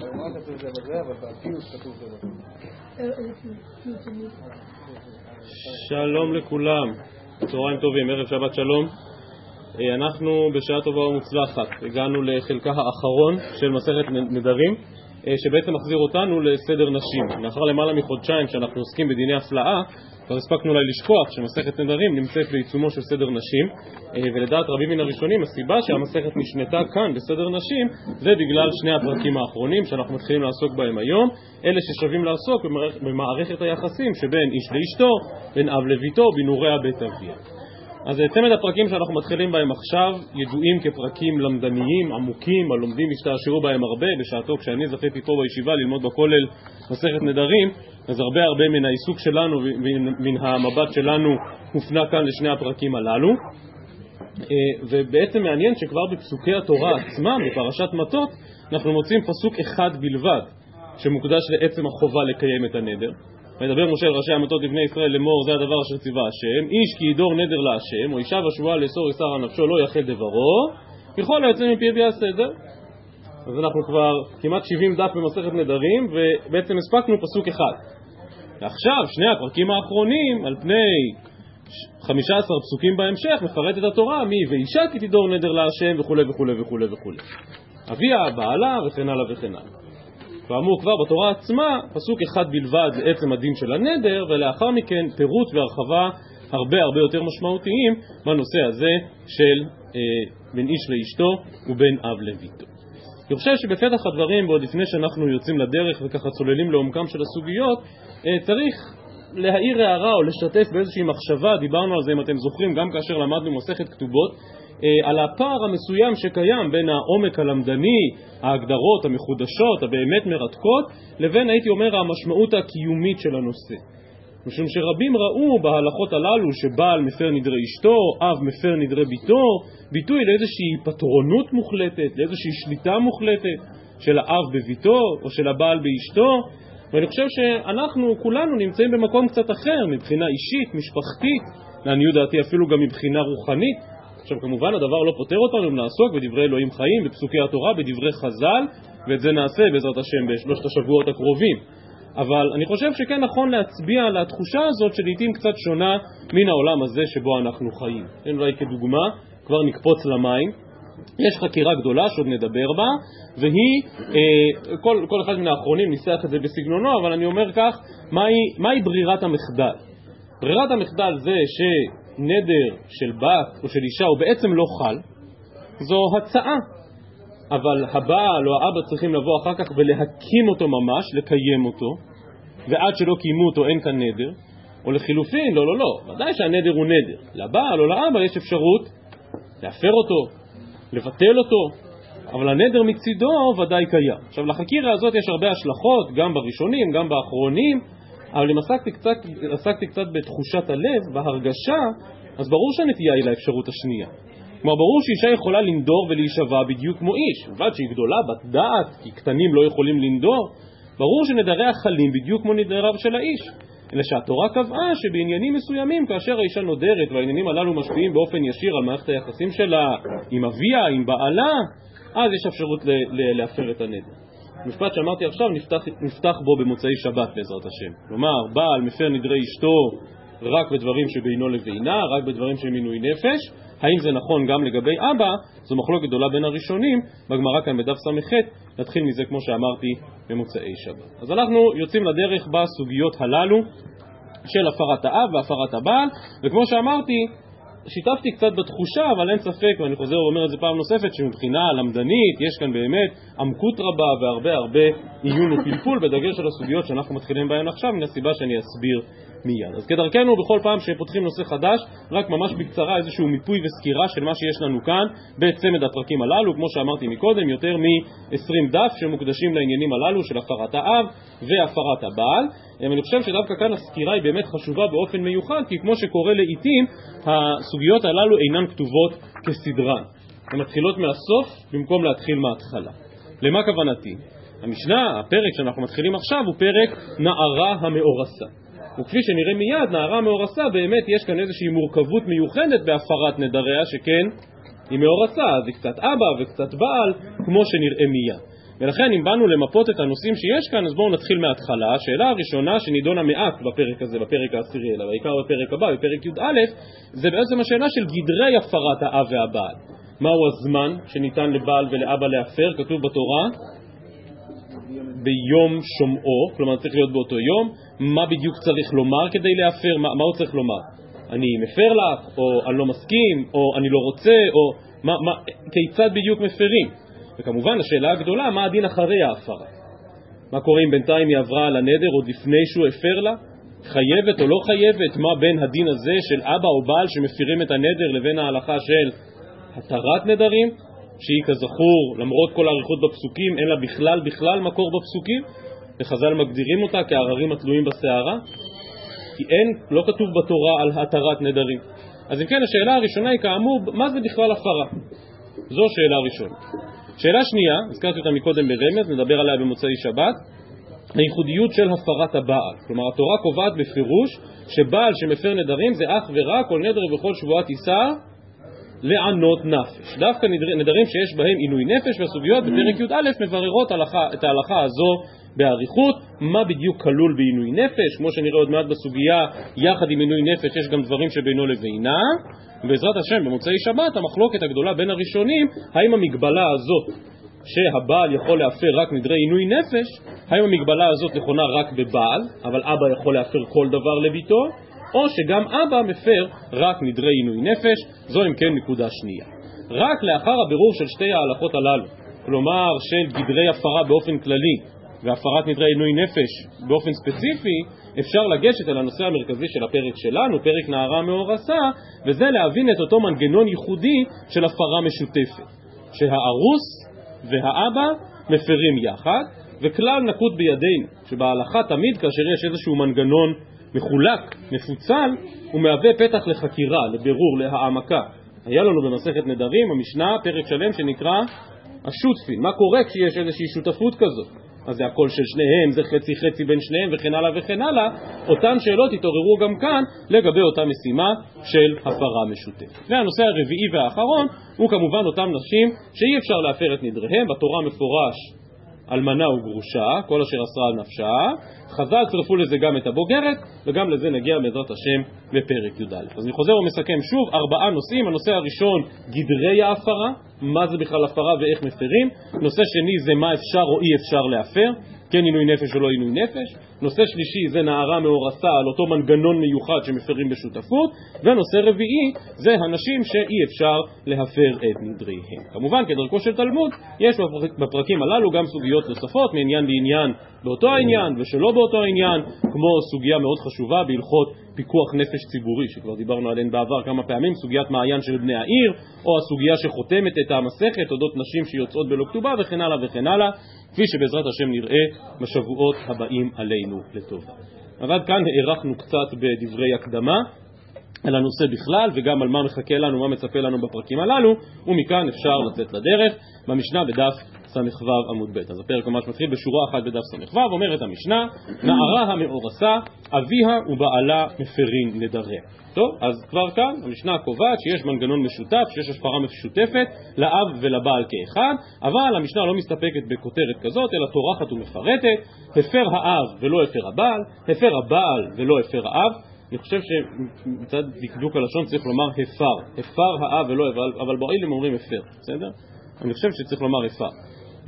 בגמרא כתוב זה בזה, אבל בפיוס כתוב זה בזה. שלום לכולם, צהריים טובים, ערב שבת שלום. אה, אנחנו בשעה טובה ומוצלחת הגענו לחלקה האחרון של מסכת נדרים, אה, שבעצם מחזיר אותנו לסדר נשים. לאחר למעלה מחודשיים שאנחנו עוסקים בדיני הפלאה, כבר הספקנו אולי לשכוח שמסכת נדרים נמצאת בעיצומו של סדר נשים, אה, ולדעת רבים מן הראשונים, הסיבה שהמסכת נשנתה כאן בסדר נשים זה בגלל שני הפרקים האחרונים שאנחנו מתחילים לעסוק בהם היום, אלה ששווים לעסוק במערכת היחסים שבין איש לאשתו, בין אב לביתו, בנעוריה בית אביה. אז צמד הפרקים שאנחנו מתחילים בהם עכשיו ידועים כפרקים למדניים, עמוקים, הלומדים השתעשעו בהם הרבה. בשעתו כשאני זכיתי פה בישיבה ללמוד בכולל מסכת נדרים, אז הרבה הרבה מן העיסוק שלנו ומן המבט שלנו הופנה כאן לשני הפרקים הללו. אה, ובעצם מעניין שכבר בפסוקי התורה עצמם, בפרשת מטות, אנחנו מוצאים פסוק אחד בלבד שמוקדש לעצם החובה לקיים את הנדר. וידבר משה אל ראשי המטות לבני ישראל לאמור זה הדבר אשר ציווה השם איש כי ידור נדר להשם או אישה בשבועה לאסור יסר על נפשו לא יחל דברו ככל היוצא מפי ויעשה את זה אז אנחנו כבר כמעט 70 דף במסכת נדרים ובעצם הספקנו פסוק אחד. ועכשיו שני הפרקים האחרונים על פני 15 פסוקים בהמשך מפרט את התורה מי ואישה כי תדור נדר להשם וכו' וכו' וכו' וכו' אביה, בעלה וכן הלאה וכן הלאה. כאמור כבר בתורה עצמה, פסוק אחד בלבד זה עצם הדין של הנדר, ולאחר מכן פירוט והרחבה הרבה הרבה יותר משמעותיים בנושא הזה של אה, בין איש לאשתו ובין אב לביתו. אני חושב שבפתח הדברים, ועוד לפני שאנחנו יוצאים לדרך וככה צוללים לעומקם של הסוגיות, אה, צריך להעיר הערה או לשתף באיזושהי מחשבה, דיברנו על זה אם אתם זוכרים גם כאשר למדנו מסכת כתובות, אה, על הפער המסוים שקיים בין העומק הלמדני, ההגדרות המחודשות, הבאמת מרתקות, לבין הייתי אומר המשמעות הקיומית של הנושא. משום שרבים ראו בהלכות הללו שבעל מפר נדרי אשתו, אב מפר נדרי ביתו, ביטוי לאיזושהי פטרונות מוחלטת, לאיזושהי שליטה מוחלטת של האב בביתו או של הבעל באשתו, ואני חושב שאנחנו כולנו נמצאים במקום קצת אחר מבחינה אישית, משפחתית, לעניות דעתי אפילו גם מבחינה רוחנית, עכשיו כמובן הדבר לא פוטר אותנו מלעסוק בדברי אלוהים חיים, בפסוקי התורה, בדברי חז"ל, ואת זה נעשה בעזרת השם בשלושת השבועות הקרובים. אבל אני חושב שכן נכון להצביע על התחושה הזאת שלעיתים קצת שונה מן העולם הזה שבו אנחנו חיים. כן, אולי כדוגמה, כבר נקפוץ למים, יש חקירה גדולה שעוד נדבר בה, והיא, אה, כל, כל אחד מן האחרונים ניסח את זה בסגנונו, אבל אני אומר כך, מהי, מהי ברירת המחדל? ברירת המחדל זה ש... נדר של בת או של אישה הוא בעצם לא חל, זו הצעה. אבל הבעל או האבא צריכים לבוא אחר כך ולהקים אותו ממש, לקיים אותו, ועד שלא קיימו אותו אין כאן נדר, או לחילופין, לא, לא, לא, ודאי שהנדר הוא נדר. לבעל או לאבא יש אפשרות להפר אותו, לבטל אותו, אבל הנדר מצידו ודאי קיים. עכשיו, לחקירה הזאת יש הרבה השלכות, גם בראשונים, גם באחרונים, אבל אם עסקתי קצת, עסקתי קצת בתחושת הלב, בהרגשה, אז ברור שהנטייה היא לאפשרות השנייה. כלומר, ברור שאישה יכולה לנדור ולהישבע בדיוק כמו איש, ובד שהיא גדולה, בת דעת, כי קטנים לא יכולים לנדור, ברור שנדריה חלים בדיוק כמו נדריו של האיש. אלא שהתורה קבעה שבעניינים מסוימים, כאשר האישה נודרת והעניינים הללו משפיעים באופן ישיר על מערכת היחסים שלה עם אביה, עם בעלה, אז יש אפשרות להפר את הנדר. המשפט שאמרתי עכשיו נפתח, נפתח בו במוצאי שבת בעזרת השם. כלומר, בעל מפר נדרי אשתו רק בדברים שבינו לבינה, רק בדברים של מינוי נפש. האם זה נכון גם לגבי אבא? זו מחלוקת גדולה בין הראשונים, בגמרא כאן בדף ס"ח, נתחיל מזה כמו שאמרתי במוצאי שבת. אז אנחנו יוצאים לדרך בסוגיות הללו של הפרת האב והפרת הבעל, וכמו שאמרתי, שיתפתי קצת בתחושה, אבל אין ספק, ואני חוזר ואומר את זה פעם נוספת, שמבחינה למדנית יש כאן באמת עמקות רבה והרבה הרבה עיון ופלפול, בדגש על הסוגיות שאנחנו מתחילים בהן עכשיו, מן הסיבה שאני אסביר מיד. אז כדרכנו, בכל פעם שפותחים נושא חדש, רק ממש בקצרה איזשהו מיפוי וסקירה של מה שיש לנו כאן בצמד הפרקים הללו, כמו שאמרתי מקודם, יותר מ-20 דף שמוקדשים לעניינים הללו של הפרת האב והפרת הבעל. אני חושב שדווקא כאן הסקירה היא באמת חשובה באופן מיוחד, כי כמו שקורה לעיתים, הסוגיות הללו אינן כתובות כסדרן. הן מתחילות מהסוף במקום להתחיל מההתחלה. למה כוונתי? המשנה, הפרק שאנחנו מתחילים עכשיו, הוא פרק נערה המאורסה. וכפי שנראה מיד, נערה מאורסה, באמת יש כאן איזושהי מורכבות מיוחדת בהפרת נדריה, שכן היא מאורסה, אז היא קצת אבא וקצת בעל, כמו שנראה מיד. ולכן אם באנו למפות את הנושאים שיש כאן, אז בואו נתחיל מההתחלה. השאלה הראשונה שנידונה מעט בפרק הזה, בפרק העשירי, אלא בעיקר בפרק הבא, בפרק י"א, זה בעצם השאלה של גדרי הפרת האב והבעל. מהו הזמן שניתן לבעל ולאבא להפר? כתוב בתורה ביום שומעו, כלומר צריך להיות באותו יום. מה בדיוק צריך לומר כדי להפר? מה, מה הוא צריך לומר? אני מפר לך, או אני לא מסכים, או אני לא רוצה, או מה, מה, כיצד בדיוק מפרים? וכמובן השאלה הגדולה, מה הדין אחרי ההפרה? מה קורה אם בינתיים היא עברה על הנדר עוד לפני שהוא הפר לה? חייבת או לא חייבת? מה בין הדין הזה של אבא או בעל שמפירים את הנדר לבין ההלכה של התרת נדרים, שהיא כזכור, למרות כל האריכות בפסוקים, אין לה בכלל בכלל מקור בפסוקים, וחז"ל מגדירים אותה כעררים התלויים בסערה, כי אין, לא כתוב בתורה על התרת נדרים. אז אם כן, השאלה הראשונה היא כאמור, מה זה בכלל הפרה? זו שאלה ראשונה. שאלה שנייה, הזכרתי אותה מקודם ברמז, נדבר עליה במוצאי שבת, הייחודיות של הפרת הבעל. כלומר, התורה קובעת בפירוש שבעל שמפר נדרים זה אך ורק כל נדר ובכל שבועת איסר לענות נפש. דווקא נדרים שיש בהם עינוי נפש, והסוגיות בפרק י"א מבררות את ההלכה הזו באריכות, מה בדיוק כלול בעינוי נפש, כמו שנראה עוד מעט בסוגיה, יחד עם עינוי נפש יש גם דברים שבינו לבינה, ובעזרת השם במוצאי שבת המחלוקת הגדולה בין הראשונים, האם המגבלה הזאת שהבעל יכול להפר רק נדרי עינוי נפש, האם המגבלה הזאת נכונה רק בבעל, אבל אבא יכול להפר כל דבר לביתו, או שגם אבא מפר רק נדרי עינוי נפש, זו אם כן נקודה שנייה. רק לאחר הבירור של שתי ההלכות הללו, כלומר של גדרי הפרה באופן כללי והפרת נדרי עינוי נפש באופן ספציפי, אפשר לגשת אל הנושא המרכזי של הפרק שלנו, פרק נערה מאורסה, וזה להבין את אותו מנגנון ייחודי של הפרה משותפת, שהארוס והאבא מפרים יחד, וכלל נקוט בידינו, שבהלכה תמיד כאשר יש איזשהו מנגנון מחולק, מפוצל, הוא מהווה פתח לחקירה, לבירור, להעמקה. היה לנו במסכת נדרים, המשנה, פרק שלם שנקרא השותפין. מה קורה כשיש איזושהי שותפות כזאת? אז זה הכל של שניהם, זה חצי חצי בין שניהם וכן הלאה וכן הלאה, אותן שאלות התעוררו גם כאן לגבי אותה משימה של הפרה משותפת. והנושא הרביעי והאחרון הוא כמובן אותם נשים שאי אפשר להפר את נדריהם, בתורה מפורש אלמנה וגרושה, כל אשר אסרה על נפשה, חז"ל צירפו לזה גם את הבוגרת, וגם לזה נגיע בעזרת השם בפרק י"א. אז אני חוזר ומסכם שוב, ארבעה נושאים, הנושא הראשון, גדרי ההפרה, מה זה בכלל הפרה ואיך מפרים, נושא שני זה מה אפשר או אי אפשר להפר, כן עינוי נפש או לא עינוי נפש, נושא שלישי זה נערה מאורסה על אותו מנגנון מיוחד שמפרים בשותפות, ונושא רביעי זה הנשים שאי אפשר להפר את נדריהם. כמובן, כדרכו של תלמוד, יש בפרקים הללו גם סוגיות נוספות מעניין לעניין באותו העניין ושלא באותו העניין, כמו סוגיה מאוד חשובה בהלכות פיקוח נפש ציבורי, שכבר דיברנו עליהן בעבר כמה פעמים, סוגיית מעיין של בני העיר, או הסוגיה שחותמת את המסכת, אודות נשים שיוצאות בלא כתובה וכן הלאה וכן הלאה, כפי שבעזרת השם נראה בשבועות הבאים עלינו לטובה. אבל כאן הארכנו קצת בדברי הקדמה על הנושא בכלל וגם על מה מחכה לנו, מה מצפה לנו בפרקים הללו, ומכאן אפשר לצאת לדרך. במשנה בדף ס"ו עמוד ב'. אז הפרק ממש מתחיל בשורה אחת בדף ס"ו, אומרת המשנה, נערה המאורסה, אביה ובעלה מפרים נדריה. טוב, אז כבר כאן המשנה קובעת שיש מנגנון משותף, שיש השפרה משותפת לאב ולבעל כאחד, אבל המשנה לא מסתפקת בכותרת כזאת, אלא טורחת ומפרטת, הפר האב ולא הפר הבעל, הפר הבעל ולא הפר האב, אני חושב שמצד דקדוק הלשון צריך לומר הפר, הפר האב ולא הפר, אבל באוהלים אומרים הפר, בסדר? אני חושב שצריך לומר הפר.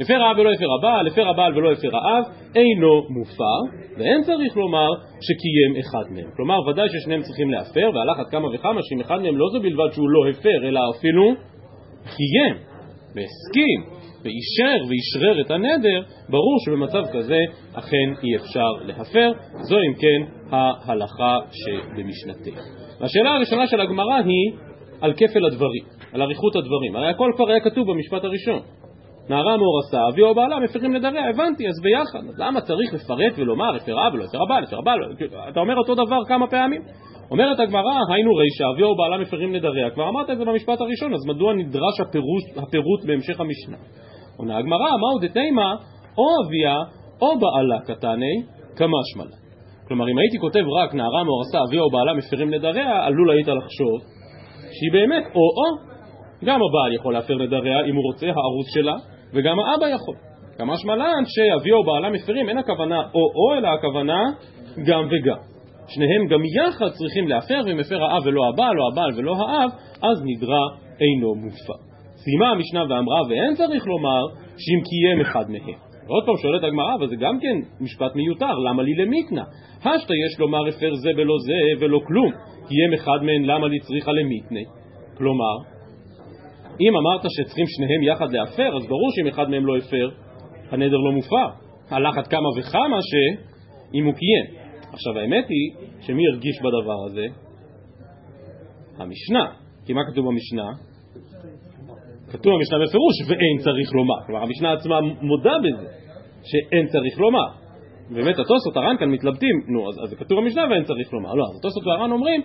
הפר האב ולא הפר הבעל, הפר הבעל ולא הפר האב, אינו מופר, ואין צריך לומר שקיים אחד מהם. כלומר, ודאי ששניהם צריכים להפר, ועל אחת כמה וכמה שאם אחד מהם לא זו בלבד שהוא לא הפר, אלא אפילו קיים, והסכים, ואישר ואישרר את הנדר, ברור שבמצב כזה אכן אי אפשר להפר. זו אם כן ההלכה שבמשנתך. והשאלה הראשונה של הגמרא היא על כפל הדברים, על אריכות הדברים. הרי הכל כבר היה כתוב במשפט הראשון. נערה מאורסה, אבי או בעלה מפרים נדריה, הבנתי, אז ביחד. אז למה צריך לפרט ולומר הפרה ולא הפרה בעל, הפרה בעל? אתה אומר אותו דבר כמה פעמים. אומרת הגמרא, היינו רישא, אבי או בעלה מפרים נדריה. כבר אמרת את זה במשפט הראשון, אז מדוע נדרש הפירוט, הפירוט בהמשך המשנה? עונה הגמרא, מהו דתימה, או אביה או בעלה קטני, כמשמע לה. כלומר, אם הייתי כותב רק נערה מאורסה, אביה או בעלה מפרים נדריה, עלול היית לחשוב שהיא באמת או-או. גם הבעל יכול להפר נדריה אם הוא רוצה, הארוס שלה, וגם האבא יכול. כמשמע לן שאביה או בעלה מפרים אין הכוונה או-או אלא הכוונה גם וגם. שניהם גם יחד צריכים להפר, ואם הפר האב ולא הבעל או הבעל ולא האב, אז נדרה אינו מופר. סיימה המשנה ואמרה ואין צריך לומר שאם קיים אחד מהם. ועוד פעם שואלת הגמרא, אבל זה גם כן משפט מיותר, למה לי למיתנה? השתא יש לומר הפר זה ולא זה ולא כלום, קיים אחד מהם למה לי צריכה למיתנה? כלומר, אם אמרת שצריכים שניהם יחד להפר, אז ברור שאם אחד מהם לא הפר, הנדר לא מופר. על אחת כמה וכמה שאם הוא קיים. עכשיו האמת היא, שמי הרגיש בדבר הזה? המשנה. כי מה כתוב במשנה? כתוב במשנה בפירוש ואין צריך לומר. כלומר המשנה עצמה מודה בזה שאין צריך לומר. באמת התוספות הר"ן כאן מתלבטים, נו אז, זה כתוב במשנה ואין צריך לומר. לא, אז התוספות והר"ן אומרים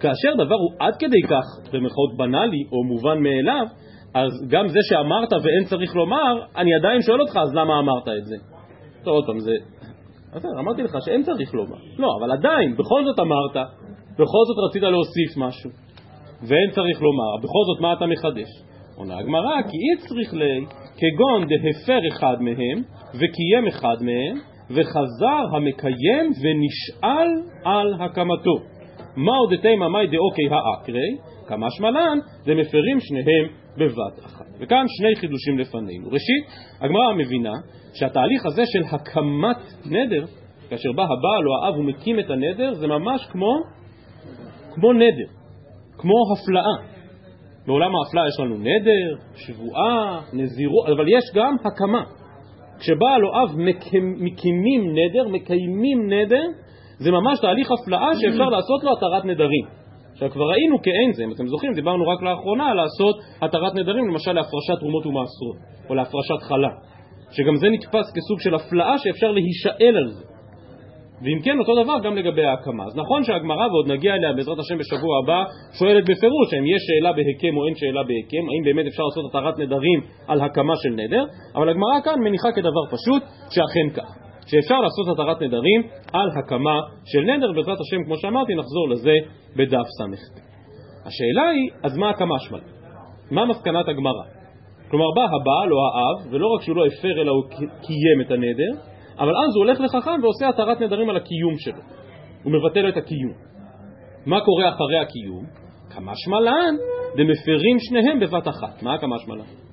כאשר דבר הוא עד כדי כך במרכאות בנאלי או מובן מאליו, אז גם זה שאמרת ואין צריך לומר, אני עדיין שואל אותך אז למה אמרת את זה? טוב עוד פעם זה... אז אמרתי לך שאין צריך לומר. לא, אבל עדיין, בכל זאת אמרת, בכל זאת רצית להוסיף משהו. ואין צריך לומר, בכל זאת מה אתה מחדש? עונה הגמרא, כי אי צריך לי, כגון דהפר אחד מהם, וקיים אחד מהם, וחזר המקיים ונשאל על הקמתו. מהו דתימה מאי דאוקי האקרי, כמשמע לן, דמפרים שניהם בבת אחת. וכאן שני חידושים לפנינו. ראשית, הגמרא מבינה שהתהליך הזה של הקמת נדר, כאשר בא הבעל או האב ומקים את הנדר, זה ממש כמו, כמו נדר, כמו הפלאה. בעולם ההפלאה יש לנו נדר, שבועה, נזירות, אבל יש גם הקמה. כשבעל או אב מקימים נדר, מקיימים נדר, זה ממש תהליך הפלאה שאפשר לעשות לו התרת נדרים. עכשיו כבר ראינו כאין זה, אם אתם זוכרים, דיברנו רק לאחרונה לעשות התרת נדרים למשל להפרשת תרומות ומעשרות, או להפרשת חלה, שגם זה נתפס כסוג של הפלאה שאפשר להישאל על זה. ואם כן, אותו דבר גם לגבי ההקמה. אז נכון שהגמרא, ועוד נגיע אליה בעזרת השם בשבוע הבא, שואלת בפירוש האם יש שאלה בהקם או אין שאלה בהקם, האם באמת אפשר לעשות התרת נדרים על הקמה של נדר, אבל הגמרא כאן מניחה כדבר פשוט שאכן כך, שאפשר לעשות התרת נדרים על הקמה של נדר, בעזרת השם, כמו שאמרתי, נחזור לזה בדף ס"ט. השאלה היא, אז מה הקמה שמלא? מה מסקנת הגמרא? כלומר, בא הבעל או האב, ולא רק שהוא לא הפר אלא הוא קיים את הנדר, אבל אז הוא הולך לחכם ועושה התרת נדרים על הקיום שלו. הוא מבטל את הקיום. מה קורה אחרי הקיום? כמשמע לן דמפרים שניהם בבת אחת. מה כמשמע לן?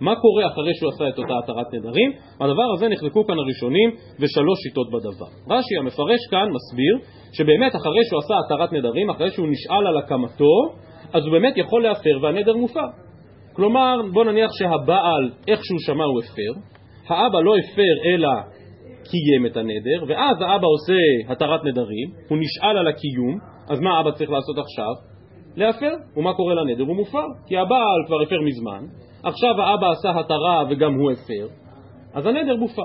מה קורה אחרי שהוא עשה את אותה התרת נדרים? הדבר הזה נחלקו כאן הראשונים ושלוש שיטות בדבר. רש"י המפרש כאן מסביר שבאמת אחרי שהוא עשה התרת נדרים, אחרי שהוא נשאל על הקמתו, אז הוא באמת יכול להפר והנדר מופר. כלומר, בוא נניח שהבעל, איך שהוא שמע הוא הפר, האבא לא הפר אלא קיים את הנדר, ואז האבא עושה התרת נדרים, הוא נשאל על הקיום, אז מה האבא צריך לעשות עכשיו? להפר. ומה קורה לנדר? הוא מופר. כי הבעל כבר הפר מזמן, עכשיו האבא עשה התרה וגם הוא הפר, אז הנדר מופר.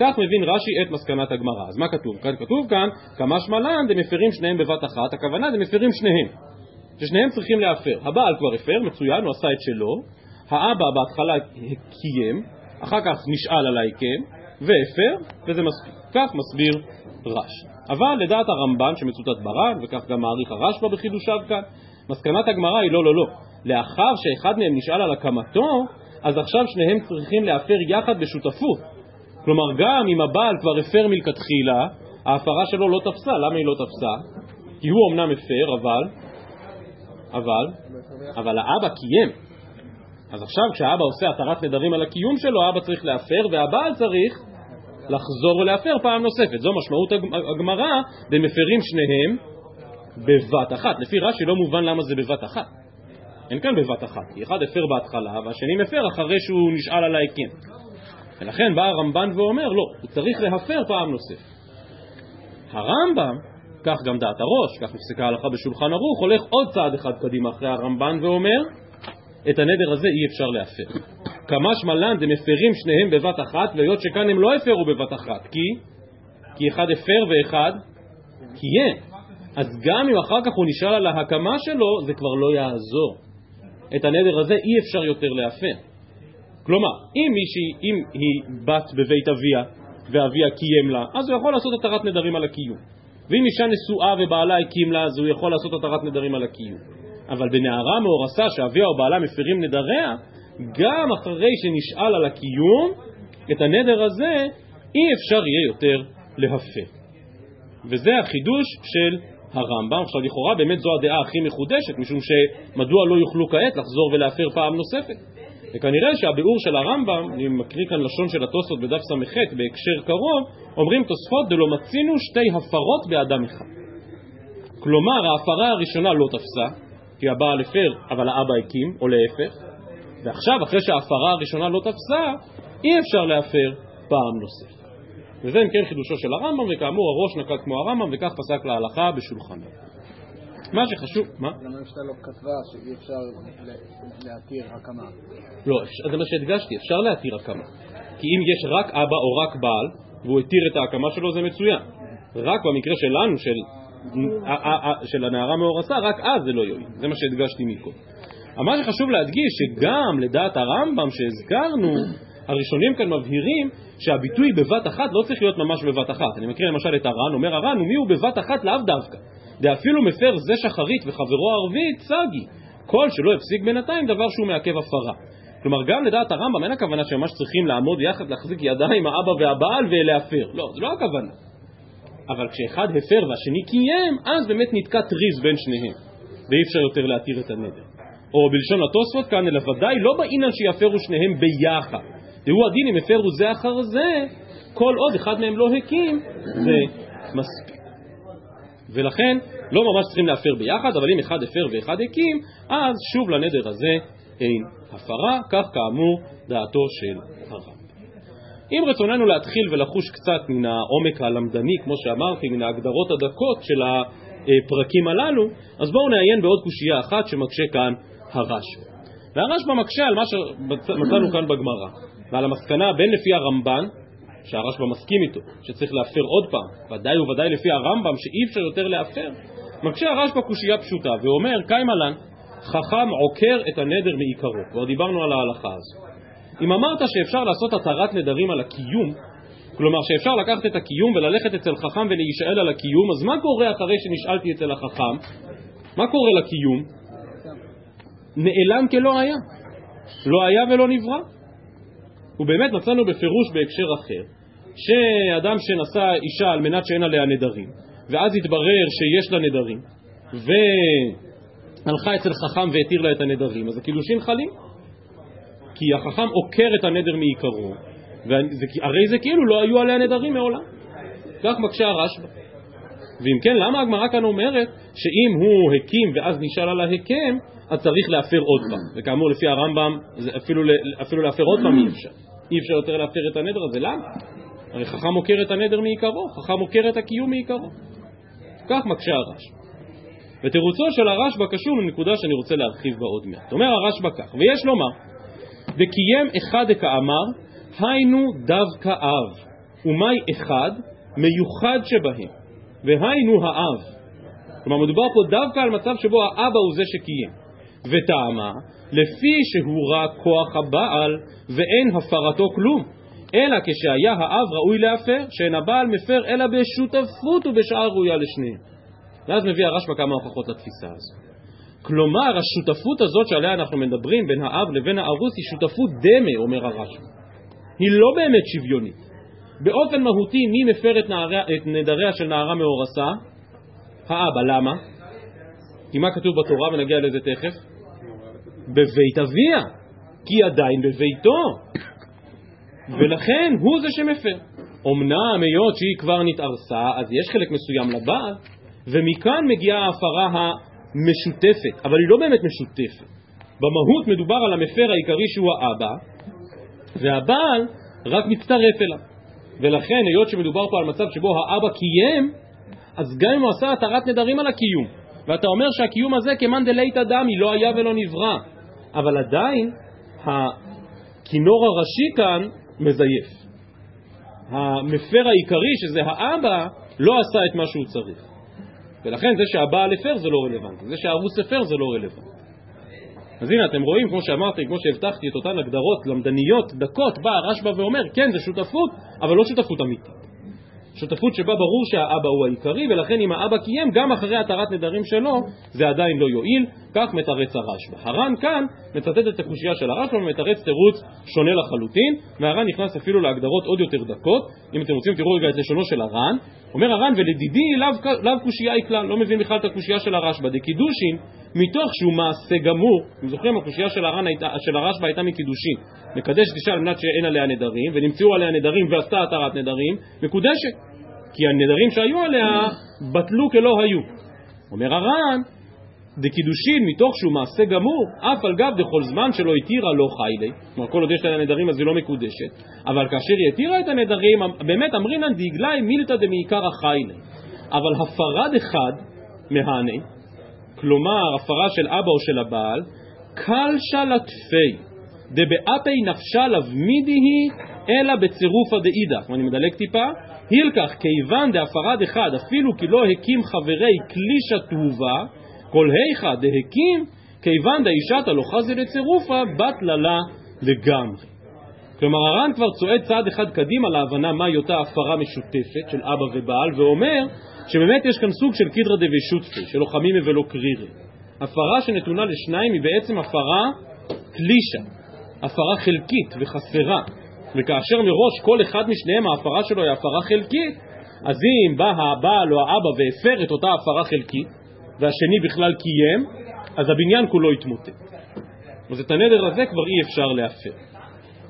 כך מבין רש"י את מסקנת הגמרא. אז מה כתוב? כאן כתוב כאן, כמשמע לן דמפרים שניהם בבת אחת, הכוונה דמפרים שניהם, ששניהם צריכים להפר. הבעל כבר הפר, מצוין, הוא עשה את שלו, האבא בהתחלה קיים, אחר כך נשאל על ההיקם, והפר, וזה מספיק. כך מסביר רש"י. אבל לדעת הרמב"ן שמצוטט בר"ן, וכך גם מעריך הרשב"א בחידושיו כאן, מסקנת הגמרא היא לא, לא, לא. לאחר שאחד מהם נשאל על הקמתו, אז עכשיו שניהם צריכים להפר יחד בשותפות. כלומר, גם אם הבעל כבר הפר מלכתחילה, ההפרה שלו לא תפסה. למה היא לא תפסה? כי הוא אמנם הפר, אבל... אבל... אבל האבא קיים. אז עכשיו כשהאבא עושה התרת נדרים על הקיום שלו, האבא צריך להפר, והבעל צריך לחזור ולהפר פעם נוספת. זו משמעות הגמרא, ומפרים שניהם בבת אחת. לפי רש"י לא מובן למה זה בבת אחת. אין כאן בבת אחת, כי אחד הפר בהתחלה והשני מפר אחרי שהוא נשאל על ההיקם. ולכן בא הרמב"ן ואומר, לא, הוא צריך להפר פעם נוספת. הרמב"ם, כך גם דעת הראש, כך נפסקה ההלכה בשולחן ערוך, הולך עוד צעד אחד קדימה אחרי הרמב"ן ואומר, את הנדר הזה אי אפשר להפר. כמשמע לן דמפרים שניהם בבת אחת, והיות שכאן הם לא הפרו בבת אחת, כי? כי אחד הפר ואחד קיים. אז גם אם אחר כך הוא נשאל על ההקמה שלו, זה כבר לא יעזור. את הנדר הזה אי אפשר יותר להפר. כלומר, אם מישהי, אם היא בת בבית אביה ואביה קיים לה, אז הוא יכול לעשות התרת נדרים על הקיום. ואם אישה נשואה ובעלה הקים לה, אז הוא יכול לעשות התרת נדרים על הקיום. אבל בנערה מאורסה שאביה או בעלה מפרים נדריה, גם אחרי שנשאל על הקיום, את הנדר הזה אי אפשר יהיה יותר להפר. וזה החידוש של הרמב"ם. עכשיו לכאורה באמת זו הדעה הכי מחודשת, משום שמדוע לא יוכלו כעת לחזור ולהפר פעם נוספת? וכנראה שהביאור של הרמב"ם, אני מקריא כאן לשון של התוספות בדף ס"ח בהקשר קרוב, אומרים תוספות דלא מצינו שתי הפרות באדם אחד. כלומר ההפרה הראשונה לא תפסה, כי הבעל הפר אבל האבא הקים, או להפך, ועכשיו אחרי שההפרה הראשונה לא תפסה, אי אפשר להפר פעם נוספת. וזה אם כן חידושו של הרמב"ם, וכאמור הראש נקט כמו הרמב"ם, וכך פסק להלכה בשולחנו. מה שחשוב, מה? גם המשנה לא כתבה שאי אפשר להתיר הקמה. לא, זה מה שהדגשתי, אפשר להתיר הקמה. כי אם יש רק אבא או רק בעל, והוא התיר את ההקמה שלו, זה מצוין. רק במקרה שלנו, של, של הנערה מאורסה, רק אז זה לא יועיל. זה מה שהדגשתי מקודם. מה שחשוב להדגיש, שגם לדעת הרמב"ם שהזכרנו, הראשונים כאן מבהירים שהביטוי בבת אחת לא צריך להיות ממש בבת אחת. אני מקריא למשל את הר"ן, אומר הר"ן, ומי הוא בבת אחת לאו דווקא. דאפילו מפר זה שחרית וחברו ערבית, צגי. כל שלא הפסיק בינתיים דבר שהוא מעכב הפרה. כלומר, גם לדעת הרמב"ם אין הכוונה שממש צריכים לעמוד יחד, להחזיק ידיים, האבא והבעל ולהפר. לא, זה לא הכוונה. אבל כשאחד הפר והשני קיים, אז באמת נתקע טריז בין שניהם, ואי אפשר יותר להתיר את הנדר. או בלשון התוספות כאן, אלא ודאי לא בעניין שיפרו שניהם ביחד. והוא הדין אם הפרו זה אחר זה, כל עוד אחד מהם לא הקים, זה מספיק. ולכן לא ממש צריכים להפר ביחד, אבל אם אחד הפר ואחד הקים, אז שוב לנדר הזה אין הפרה, כך כאמור דעתו של הרב. אם רצוננו להתחיל ולחוש קצת מן העומק הלמדני, כמו שאמרתי, מן ההגדרות הדקות של הפרקים הללו, אז בואו נעיין בעוד קושייה אחת שמקשה כאן הרשב"א. והרשב"א מקשה על מה שמצאנו כאן בגמרא, ועל המסקנה בין לפי הרמב"ן, שהרשב"א מסכים איתו, שצריך להפר עוד פעם, ודאי וודאי לפי הרמב"ם שאי אפשר יותר להפר, מקשה הרשב"א קושייה פשוטה ואומר, קיימה לן, חכם עוקר את הנדר מעיקרו, כבר דיברנו על ההלכה הזו. אם אמרת שאפשר לעשות התרת נדרים על הקיום, כלומר שאפשר לקחת את הקיום וללכת אצל חכם ולהישאל על הקיום, אז מה קורה אחרי שנשאלתי אצל החכם? מה קורה לקיום? נעלם כלא היה. לא היה ולא נברא. ובאמת מצאנו בפירוש בהקשר אחר, שאדם שנשא אישה על מנת שאין עליה נדרים, ואז התברר שיש לה נדרים, והלכה אצל חכם והתיר לה את הנדרים, אז הקידושין חלים. כי החכם עוקר את הנדר מעיקרו, והרי זה כאילו לא היו עליה נדרים מעולם. כך מקשה הרשב"א. ואם כן, למה הגמרא כאן אומרת שאם הוא הקים ואז נשאל על ההקם, אז צריך להפר עוד פעם. וכאמור, לפי הרמב"ם, אפילו, אפילו להפר עוד פעם אי אפשר. אי אפשר יותר להפר את הנדר הזה. למה? הרי חכם עוקר את הנדר מעיקרו, חכם עוקר את הקיום מעיקרו. כך מקשה הרשב"א. ותירוצו של הרשב"א קשור לנקודה שאני רוצה להרחיב בה עוד מעט. אומר הרשב"א כך, ויש לומר, וקיים אחד כאמר, היינו דווקא אב, ומאי אחד מיוחד שבהם, והיינו האב. כלומר מדובר פה דווקא על מצב שבו האבא הוא זה שקיים. וטעמה, לפי שהוא רק כוח הבעל ואין הפרתו כלום, אלא כשהיה האב ראוי להפר, שאין הבעל מפר אלא בשותפות ובשעה ראויה לשניהם. ואז מביא הרשב"א כמה הוכחות לתפיסה הזו. כלומר, השותפות הזאת שעליה אנחנו מדברים בין האב לבין הארוס היא שותפות דמה, אומר הרשב"א. היא לא באמת שוויונית. באופן מהותי, מי מפר את, נעריה, את נדריה של נערה מאורסה? האבא. למה? כי מה כתוב בתורה, ונגיע לזה תכף? בבית אביה, כי עדיין בביתו. ולכן הוא זה שמפר. אמנם היות שהיא כבר נתארסה, אז יש חלק מסוים לבעל, ומכאן מגיעה ההפרה משותפת, אבל היא לא באמת משותפת. במהות מדובר על המפר העיקרי שהוא האבא, והבעל רק מצטרף אליו. ולכן, היות שמדובר פה על מצב שבו האבא קיים, אז גם אם הוא עשה התרת נדרים על הקיום, ואתה אומר שהקיום הזה כמאן דליתא דמי, לא היה ולא נברא, אבל עדיין הכינור הראשי כאן מזייף. המפר העיקרי, שזה האבא, לא עשה את מה שהוא צריך. ולכן זה שהבעל הפר זה לא רלוונטי, זה שהארוס הפר זה לא רלוונטי. אז הנה אתם רואים, כמו שאמרתי, כמו שהבטחתי את אותן הגדרות למדניות, דקות, בא הרשב"א ואומר, כן זה שותפות, אבל לא שותפות אמיתית. שותפות שבה ברור שהאבא הוא העיקרי, ולכן אם האבא קיים, גם אחרי התרת נדרים שלו, זה עדיין לא יועיל, כך מתרץ הרשב"א. הר"ן כאן מצטט את הקושייה של הרשב"א ומתרץ תירוץ שונה לחלוטין, והר"ן נכנס אפילו להגדרות עוד יותר דקות. אם אתם רוצים תראו רגע את לשונו של הר"ן. אומר הר"ן, ולדידי לאו, לאו קושייה היא כלל, לא מבין בכלל את הקושייה של הרשב"א. דקידושין, מתוך שהוא מעשה גמור, אתם זוכרים הקושייה של, של הרשב"א הייתה מקידושין, מקדש אישה על מנת שאין עליה נדרים, ונמצאו עליה נדרים ועשתה התרת נדרים, מקודשת. כי הנדרים שהיו עליה בטלו כלא היו. אומר הר"ן, דקידושין מתוך שהוא מעשה גמור, אף על גב דכל זמן שלא התירה לא חיילי, כלומר כל עוד יש לה נדרים אז היא לא מקודשת, אבל כאשר היא התירה את הנדרים, באמת אמרינן דגלי מילתא דמעיקר החיילי, אבל הפרה דחד מהני, כלומר הפרה של אבא או של הבעל, קלשה לטפי, דבאפי נפשה לבמידי היא, אלא בצירופא דאידך, ואני מדלג טיפה, הילקח כיוון דהפרד אחד אפילו כי לא הקים חברי קלישא טובה כל היכא דהקים כיוון דאישתא לא חזי לצירופה בטלה לה לגמרי. כלומר הר"ן כבר צועד צעד אחד קדימה להבנה מהי אותה הפרה משותפת של אבא ובעל ואומר שבאמת יש כאן סוג של קידרא דבי שותפי, של לוחמימי ולא קרירי. הפרה שנתונה לשניים היא בעצם הפרה קלישה, הפרה חלקית וחסרה. וכאשר מראש כל אחד משניהם ההפרה שלו היא הפרה חלקית, אז אם בא הבעל או האבא והפר את אותה הפרה חלקית, והשני בכלל קיים, אז הבניין כולו יתמוטט. אז את הנדר הזה כבר אי אפשר להפר.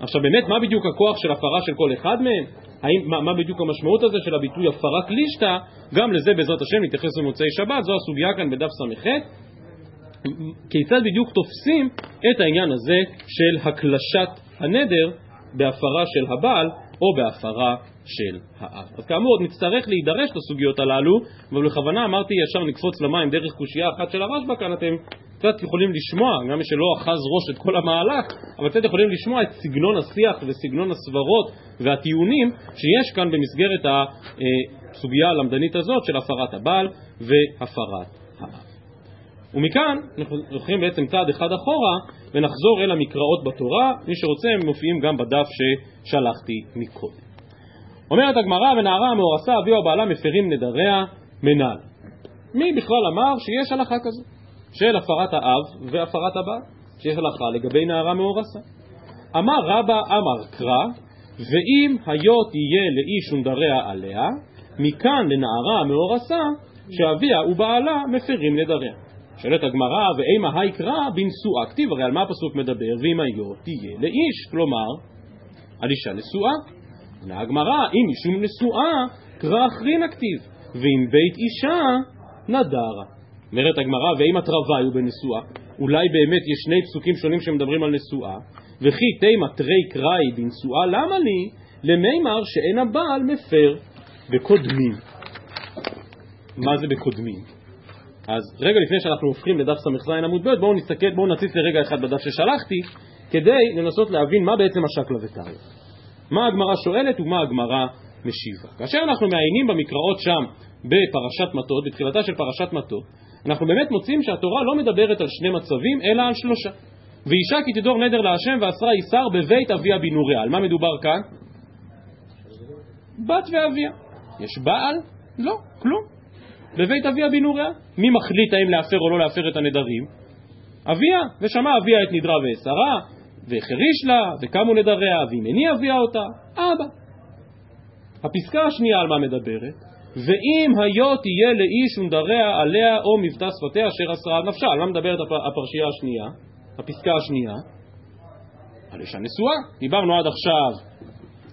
עכשיו באמת, מה בדיוק הכוח של הפרה של כל אחד מהם? האם, מה, מה בדיוק המשמעות הזה של הביטוי הפרה קלישתא? גם לזה בעזרת השם נתייחס במוצאי שבת, זו הסוגיה כאן בדף ס"ח. כיצד בדיוק תופסים את העניין הזה של הקלשת הנדר בהפרה של הבעל או בהפרה של האב. אז כאמור עוד נצטרך להידרש לסוגיות הללו, אבל בכוונה אמרתי ישר נקפוץ למים דרך קושייה אחת של הרשב"א, כאן אתם קצת יכולים לשמוע, גם מי שלא אחז ראש את כל המהלך, אבל קצת יכולים לשמוע את סגנון השיח וסגנון הסברות והטיעונים שיש כאן במסגרת הסוגיה הלמדנית הזאת של הפרת הבעל והפרת האב. ומכאן אנחנו הולכים בעצם צעד אחד אחורה ונחזור אל המקראות בתורה, מי שרוצה הם מופיעים גם בדף ששלחתי מקודם. אומרת הגמרא ונערה המאורסה אביה או בעלה מפרים נדריה מנהל. מי בכלל אמר שיש הלכה כזו של הפרת האב והפרת הבעל, שיש הלכה לגבי נערה מאורסה. אמר רבא אמר קרא ואם היו תהיה לאיש ונדריה עליה מכאן לנערה המאורסה שאביה ובעלה מפרים נדריה. שואלת הגמרא, ואימה היקרא בנשואה, כתיב הרי על מה הפסוק מדבר, ואם היו תהיה לאיש, כלומר, על אישה נשואה. עונה הגמרא, אם משום נשואה, קרא אחרין הכתיב, ואם בית אישה, נדרה. אומרת הגמרא, ואם התרווי הוא בנשואה, אולי באמת יש שני פסוקים שונים שמדברים על נשואה, וכי תימא תרי קראי בנשואה, למה לי? למימר שאין הבעל מפר בקודמים. מה זה בקודמים? אז רגע לפני שאנחנו הופכים לדף ס"ז עמוד ב', בואו נסתכל, בואו נציץ לרגע אחד בדף ששלחתי, כדי לנסות להבין מה בעצם השקלא וטריא. מה הגמרא שואלת ומה הגמרא משיבה. כאשר אנחנו מעיינים במקראות שם בפרשת מטות, בתחילתה של פרשת מטות, אנחנו באמת מוצאים שהתורה לא מדברת על שני מצבים, אלא על שלושה. ואישה כי תדור נדר להשם ואסרה איסר בבית אביה בנוריה. על מה מדובר כאן? בת ואביה. יש בעל? לא, כלום. בבית אביה בנוריה. מי מחליט האם להפר או לא להפר את הנדרים? אביה, ושמע אביה את נדרה ואסרה, והחריש לה, וקמו נדריה, ואם איני אביה אותה, אבא. הפסקה השנייה על מה מדברת? ואם היו תהיה לאיש ונדריה עליה או מבטא שפתיה אשר אסרה על נפשה. על מה מדברת הפרשייה השנייה? הפסקה השנייה? על אישה נשואה. דיברנו עד עכשיו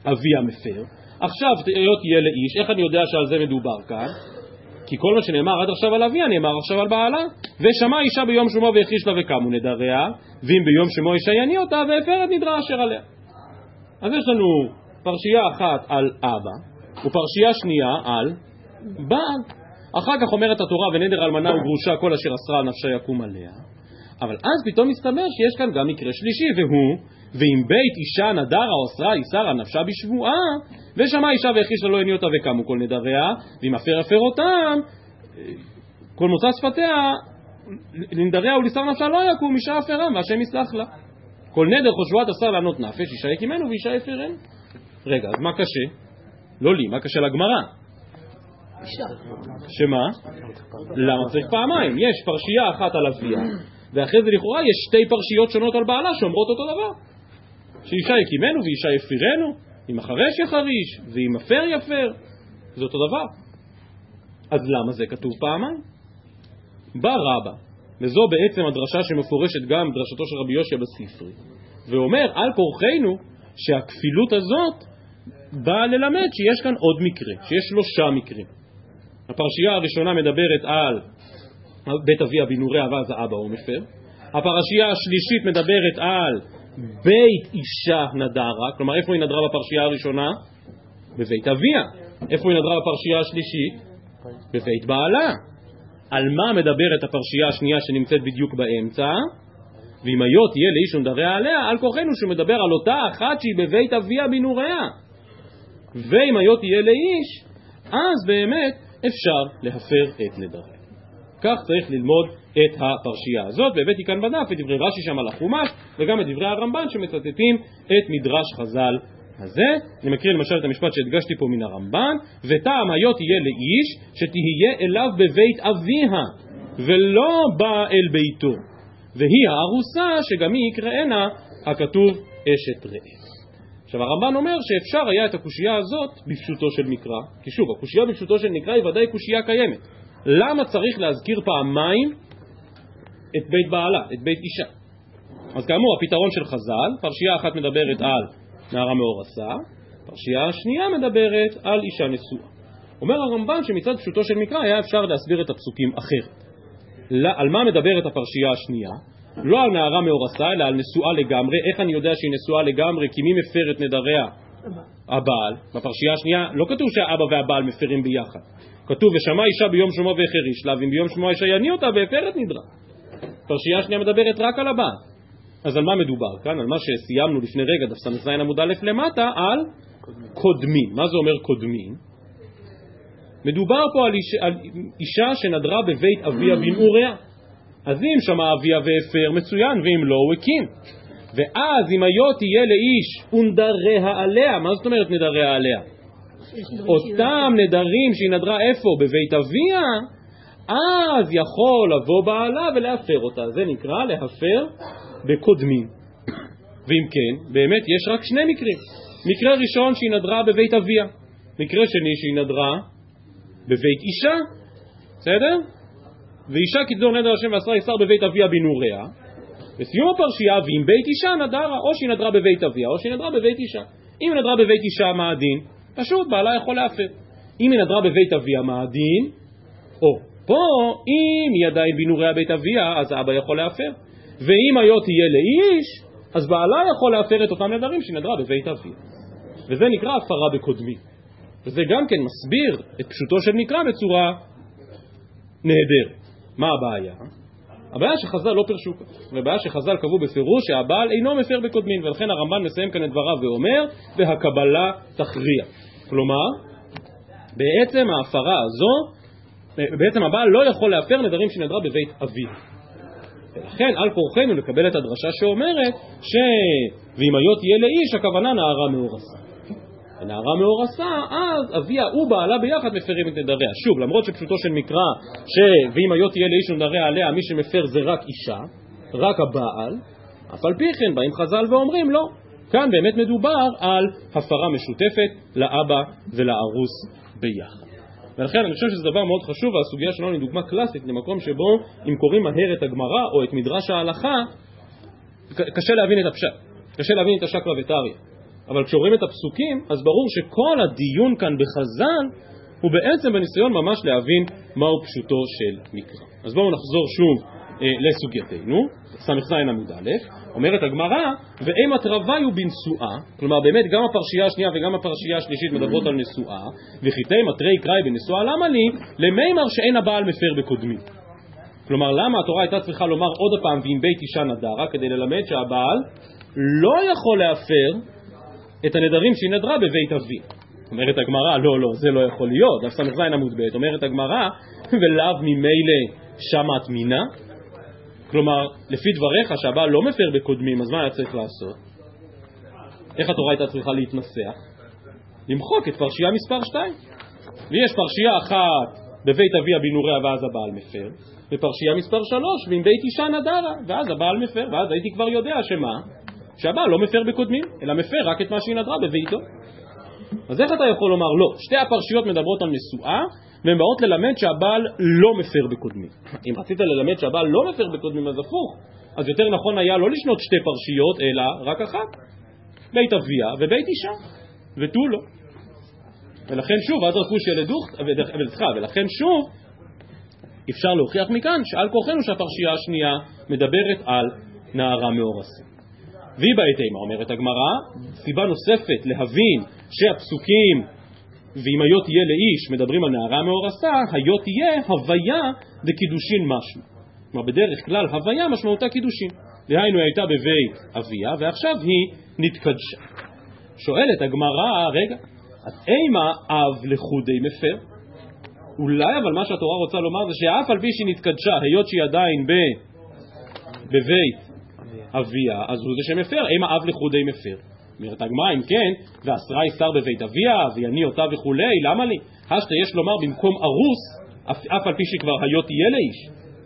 אביה מפר. עכשיו היות תהיה לאיש, איך אני יודע שעל זה מדובר כאן? כי כל מה שנאמר עד עכשיו על אביה נאמר עכשיו על בעלה ושמע אישה ביום שומו והחיש לה וקמו נדריה ואם ביום שומו אישה יני אותה את נדרה אשר עליה. אז יש לנו פרשייה אחת על אבא ופרשייה שנייה על בעל. אחר כך אומרת התורה ונדר אלמנה וגרושה כל אשר אסרה על נפשה יקום עליה. אבל אז פתאום מסתבר שיש כאן גם מקרה שלישי והוא ואם בית אישה נדרה או אסרה איסר על נפשה בשבועה ושמע אישה והחישה לא אותה וקמו כל נדריה, ואם אפר אפר אותם, כל מוצא שפתיה, לנדריה ולשר נפשה לא יקום, אישה אפרם והשם יסלח לה. כל נדר חושבת עשר לענות נפש, אישה יקימנו ואישה יפרנו. רגע, אז מה קשה? לא לי, מה קשה לגמרא? שמה? למה צריך פעמיים? יש פרשייה אחת על אביה, ואחרי זה לכאורה יש שתי פרשיות שונות על בעלה שאומרות אותו דבר. שאישה יקימנו ואישה יפירנו, אם החרש יחריש ואם הפר יפר, זה אותו דבר. אז למה זה כתוב פעמיים? בא רבא, וזו בעצם הדרשה שמפורשת גם בדרשתו של רבי יושע בספרי, ואומר על כורחנו שהכפילות הזאת באה ללמד שיש כאן עוד מקרה, שיש שלושה מקרים. הפרשייה הראשונה מדברת על בית אבי אבינוריה ואז האבא הוא מפר. הפרשייה השלישית מדברת על בית אישה נדרה, כלומר איפה היא נדרה בפרשייה הראשונה? בבית אביה. איפה היא נדרה בפרשייה השלישית? בבית בעלה. על מה מדברת הפרשייה השנייה שנמצאת בדיוק באמצע? ואם היו תהיה לאיש ונדריה עליה, על כוחנו שהוא מדבר על אותה אחת שהיא בבית אביה בנוריה. ואם היו תהיה לאיש, אז באמת אפשר להפר את נדריה. כך צריך ללמוד את הפרשייה הזאת, והבאתי כאן בדף את דברי רש"י שם על החומש, וגם את דברי הרמב"ן שמצטטים את מדרש חז"ל הזה. אני מקריא למשל את המשפט שהדגשתי פה מן הרמב"ן, וטעם היו תהיה לאיש שתהיה אליו בבית אביה, ולא בא אל ביתו. והיא הארוסה שגם היא יקראנה הכתוב אשת רעב. עכשיו הרמב"ן אומר שאפשר היה את הקושייה הזאת בפשוטו של מקרא, כי שוב, הקושייה בפשוטו של מקרא היא ודאי קושייה קיימת. למה צריך להזכיר פעמיים את בית בעלה, את בית אישה? אז כאמור, הפתרון של חז"ל, פרשייה אחת מדברת על נערה מאורסה, פרשייה השנייה מדברת על אישה נשואה. אומר הרמב"ן שמצד פשוטו של מקרא היה אפשר להסביר את הפסוקים אחרת. על מה מדברת הפרשייה השנייה? לא על נערה מאורסה, אלא על נשואה לגמרי. איך אני יודע שהיא נשואה לגמרי? כי מי מפר את נדריה? הבעל. בפרשייה השנייה לא כתוב שהאבא והבעל מפרים ביחד. כתוב ושמע אישה ביום שמו והחריש לה, ואם ביום שמו אישה יניע אותה והפר את נדרה. פרשייה השנייה מדברת רק על הבעל. אז על מה מדובר כאן? על מה שסיימנו לפני רגע, דף ס"ז עמוד א' למטה, על קודמים. מה זה אומר קודמים? מדובר פה על אישה, על אישה שנדרה בבית אביה בנעוריה. אז אם שמע אביה והפר, מצוין, ואם לא, הוא הקים. ואז אם היו תהיה לאיש ונדריה עליה, מה זאת אומרת נדריה עליה? אותם נדרים שהיא נדרה איפה? בבית אביה, אז יכול לבוא בעלה ולהפר אותה. זה נקרא להפר בקודמים. ואם כן, באמת יש רק שני מקרים. מקרה ראשון שהיא נדרה בבית אביה, מקרה שני שהיא נדרה בבית אישה, בסדר? ואישה כדור נדר השם ועשרה ישר בבית אביה בנעוריה. בסיום הפרשייה, ואם בית אישה נדרה, או שהיא נדרה בבית אביה, או שהיא נדרה בבית אישה. אם נדרה בבית אישה, מה הדין? פשוט, בעלה יכול להפר. אם היא נדרה בבית אביה, מה הדין? או, פה, אם היא עדיין בנעוריה בית אביה, אז האבא יכול להפר. ואם היו תהיה לאיש, אז בעלה יכול להפר את אותם נדרים שהיא נדרה בבית אביה. וזה נקרא הפרה בקודמי. וזה גם כן מסביר את פשוטו של מקרא בצורה נהדרת. מה הבעיה? הבעיה שחז"ל לא פירשו כך, והבעיה שחז"ל קבעו בפירוש שהבעל אינו מפר בקודמין, ולכן הרמב"ן מסיים כאן את דבריו ואומר, והקבלה תכריע. כלומר, בעצם ההפרה הזו, בעצם הבעל לא יכול להפר נדרים שנדרה בבית אביו. ולכן על כורחנו לקבל את הדרשה שאומרת ש... ואם היו תהיה לאיש, הכוונה נערה מאורסה. ונערה מאורסה, אז אביה ובעלה ביחד מפרים את נדריה. שוב, למרות שפשוטו של מקרא, ש... ואם היו תהיה לאיש ונדריה עליה, מי שמפר זה רק אישה, רק הבעל, אף על פי כן באים חז"ל ואומרים לא. כאן באמת מדובר על הפרה משותפת לאבא ולארוס ביחד. ולכן אני חושב שזה דבר מאוד חשוב, והסוגיה שלנו היא דוגמה קלאסית למקום שבו אם קוראים מהר את הגמרא או את מדרש ההלכה, קשה להבין את הפשט, קשה להבין את השקרא וטריא. אבל כשרואים את הפסוקים, אז ברור שכל הדיון כאן בחז"ל הוא בעצם בניסיון ממש להבין מהו פשוטו של מקרא. אז בואו נחזור שוב אה, לסוגייתנו, ס"ז עמוד א', אומרת הגמרא, ואימת רוויו בנשואה, כלומר באמת גם הפרשייה השנייה וגם הפרשייה השלישית מדברות על נשואה, וחיטי מטרי קראי בנשואה, למה לי? למימר שאין הבעל מפר בקודמי. כלומר, למה התורה הייתה צריכה לומר עוד פעם ואם בית אישה נדרה, כדי ללמד שהבעל לא יכול להפר את הנדרים שהיא נדרה בבית אבי. אומרת הגמרא, לא, לא, זה לא יכול להיות, דף ס"ז עמוד ב', אומרת הגמרא, ולאו ממילא שמת מינה? כלומר, לפי דבריך שהבעל לא מפר בקודמים, אז מה היה צריך לעשות? איך התורה הייתה צריכה להתנסח? למחוק את פרשייה מספר 2. ויש פרשייה אחת בבית אביה בנוריה ואז הבעל מפר, ופרשייה מספר שלוש, ועם בית אישה נדרה, ואז הבעל מפר, ואז הייתי כבר יודע שמה? שהבעל לא מפר בקודמים, אלא מפר רק את מה שהיא נדרה בביתו. אז איך אתה יכול לומר לא? שתי הפרשיות מדברות על נשואה, והן באות ללמד שהבעל לא מפר בקודמים. אם רצית ללמד שהבעל לא מפר בקודמים, אז הפוך. אז יותר נכון היה לא לשנות שתי פרשיות, אלא רק אחת. בית אביה ובית אישה, ותו לא. ולכן שוב, אז רכוש ילדוך, סליחה, ולכן שוב, אפשר להוכיח מכאן שעל כורחנו שהפרשייה השנייה מדברת על נערה מאורסה. והיא בעת אימה, אומרת הגמרא, סיבה נוספת להבין שהפסוקים ואם היות תהיה לאיש מדברים על נערה מאורסה, היות תהיה הוויה דקידושין משמע. כלומר בדרך כלל הוויה משמעותה קידושין. דהיינו היא הייתה בבית אביה ועכשיו היא נתקדשה. שואלת הגמרא, רגע, אז אימה אב לחודי מפר? אולי אבל מה שהתורה רוצה לומר זה שאף על פי שהיא נתקדשה, היות שהיא עדיין ב... בבית אביה, אז הוא זה שמפר, אימה אב לחודי מפר. אומרת הגמרא, אם כן, ואסרה ישר בבית אביה, ויני אותה וכולי, למה לי? השתא יש לומר במקום ארוס, אף, אף על פי שכבר היות תהיה לאיש,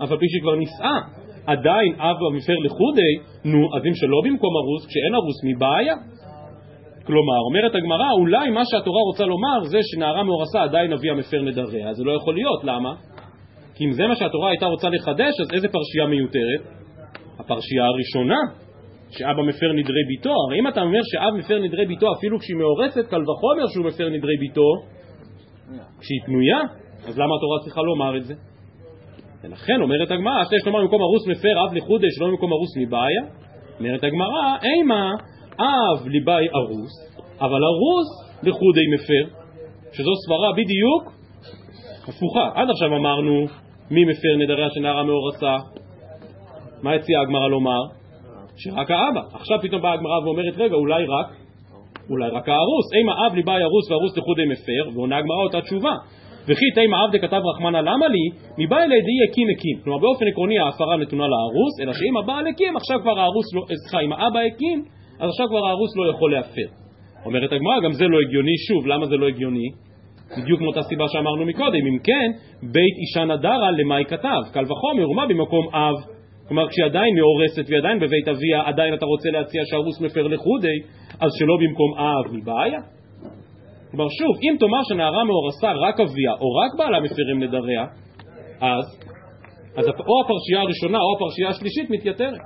אף על פי שכבר נישאה, עדיין אב המפר לחודי, נו, אז אם שלא במקום ארוס, כשאין ארוס, מבעיה? כלומר, אומרת הגמרא, אולי מה שהתורה רוצה לומר זה שנערה מאורסה עדיין אביה מפר נדריה, זה לא יכול להיות, למה? כי אם זה מה שהתורה הייתה רוצה לחדש, אז איזה פרשייה מיותרת? הפרשייה הראשונה, שאבא מפר נדרי ביתו. הרי אם אתה אומר שאב מפר נדרי ביתו אפילו כשהיא מאורסת, קל וחומר שהוא מפר נדרי ביתו כשהיא פנויה, אז למה התורה צריכה לומר את זה? ולכן אומרת הגמרא, שיש לומר במקום ארוס מפר אב לחודש, שלא במקום ארוס מבעיה. אומרת הגמרא, אימה אב ליבאי ארוס, אבל ארוס לחודי מפר, שזו סברה בדיוק הפוכה. עד עכשיו אמרנו מי מפר נדריה של נערה מאורסה. מה הציעה הגמרא לומר? שרק האבא. עכשיו פתאום באה הגמרא ואומרת, רגע, אולי רק, אולי רק הארוס. אימה אב ליבאי ארוס וארוס לחודי מפר, ועונה הגמרא אותה תשובה. וכי תימא עבדי כתב רחמנא למה לי, מבא אלי די הקים הקים. כלומר באופן עקרוני ההפרה נתונה לארוס, אלא שאם הבעל הקים, עכשיו כבר הארוס לא, סליחה, אם האבא הקים, אז עכשיו כבר הארוס לא יכול להפר. אומרת הגמרא, גם זה לא הגיוני, שוב, למה זה לא הגיוני? בדיוק מאותה סיבה שאמרנו מקודם, אם כן, בית אישה נדרה למאי כתב, קל וחומר, ומה במקום אב? כלומר, כשהיא עדיין מאורסת והיא עדיין בבית אביה, עדיין אתה רוצה להציע שהרוס מפר לחודי, אז שלא במקום אב מבעיה? כלומר, שוב, אם תאמר שנערה מאורסה רק אביה, או רק בעלה מפרים נדריה, אז, אז או הפרשייה הראשונה או הפרשייה השלישית מתייתרת.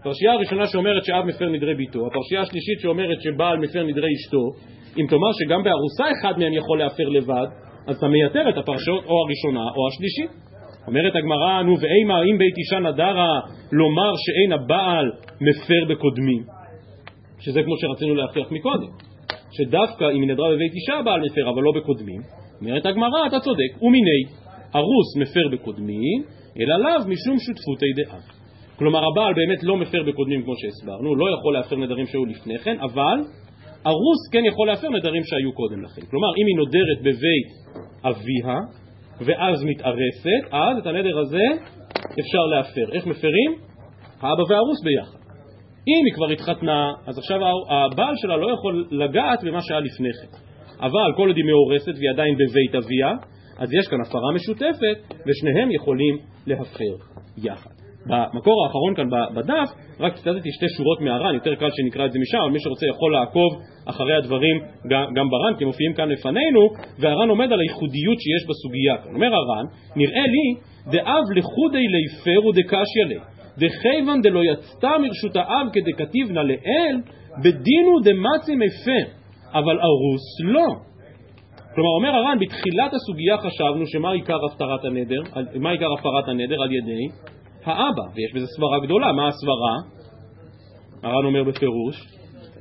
הפרשייה הראשונה שאומרת שאב מפר נדרי ביתו, הפרשייה השלישית שאומרת שבעל מפר נדרי אשתו, אם תאמר שגם בארוסה אחד מהם יכול להפר לבד, אז אתה מייתר את הפרשיות או הראשונה או השלישית. אומרת הגמרא, נו ואימה אם בית אישה נדרה לומר שאין הבעל מפר בקודמים, שזה כמו שרצינו להוכיח מקודם, שדווקא אם היא נדרה בבית אישה הבעל מפר אבל לא בקודמים, אומרת הגמרא, אתה צודק, ומיני ארוס מפר בקודמים, אלא לאו משום שותפותי דעה. כלומר הבעל באמת לא מפר בקודמים כמו שהסברנו, לא יכול להפר נדרים שהיו לפני כן, אבל ארוס כן יכול להפר נדרים שהיו קודם לכן. כלומר אם היא נודרת בבית אביה, ואז מתארסת, אז את הנדר הזה אפשר להפר. איך מפרים? האבא והארוס ביחד. אם היא כבר התחתנה, אז עכשיו הבעל שלה לא יכול לגעת במה שהיה לפני כן. אבל כל עוד היא מאורסת והיא עדיין בבית אביה, אז יש כאן הפרה משותפת, ושניהם יכולים להפר יחד. במקור האחרון כאן בדף, רק ציטטתי שתי שורות מהר"ן, יותר קל שנקרא את זה משם, אבל מי שרוצה יכול לעקוב אחרי הדברים גם, גם בר"ן, כי הם מופיעים כאן לפנינו, והר"ן עומד על הייחודיות שיש בסוגיה כאן. אומר הר"ן, נראה לי דאב לחודי ליפר ודקשיא לי, דכיוון דלא יצתה מרשות האב כדכתיבנה לאל, בדינו דמצי מפר, אבל ארוס לא. כלומר, אומר הר"ן, בתחילת הסוגיה חשבנו שמה עיקר הפרת הנדר, מה עיקר הפרת הנדר על ידי האבא, ויש בזה סברה גדולה, מה הסברה? הר"ן אומר בפירוש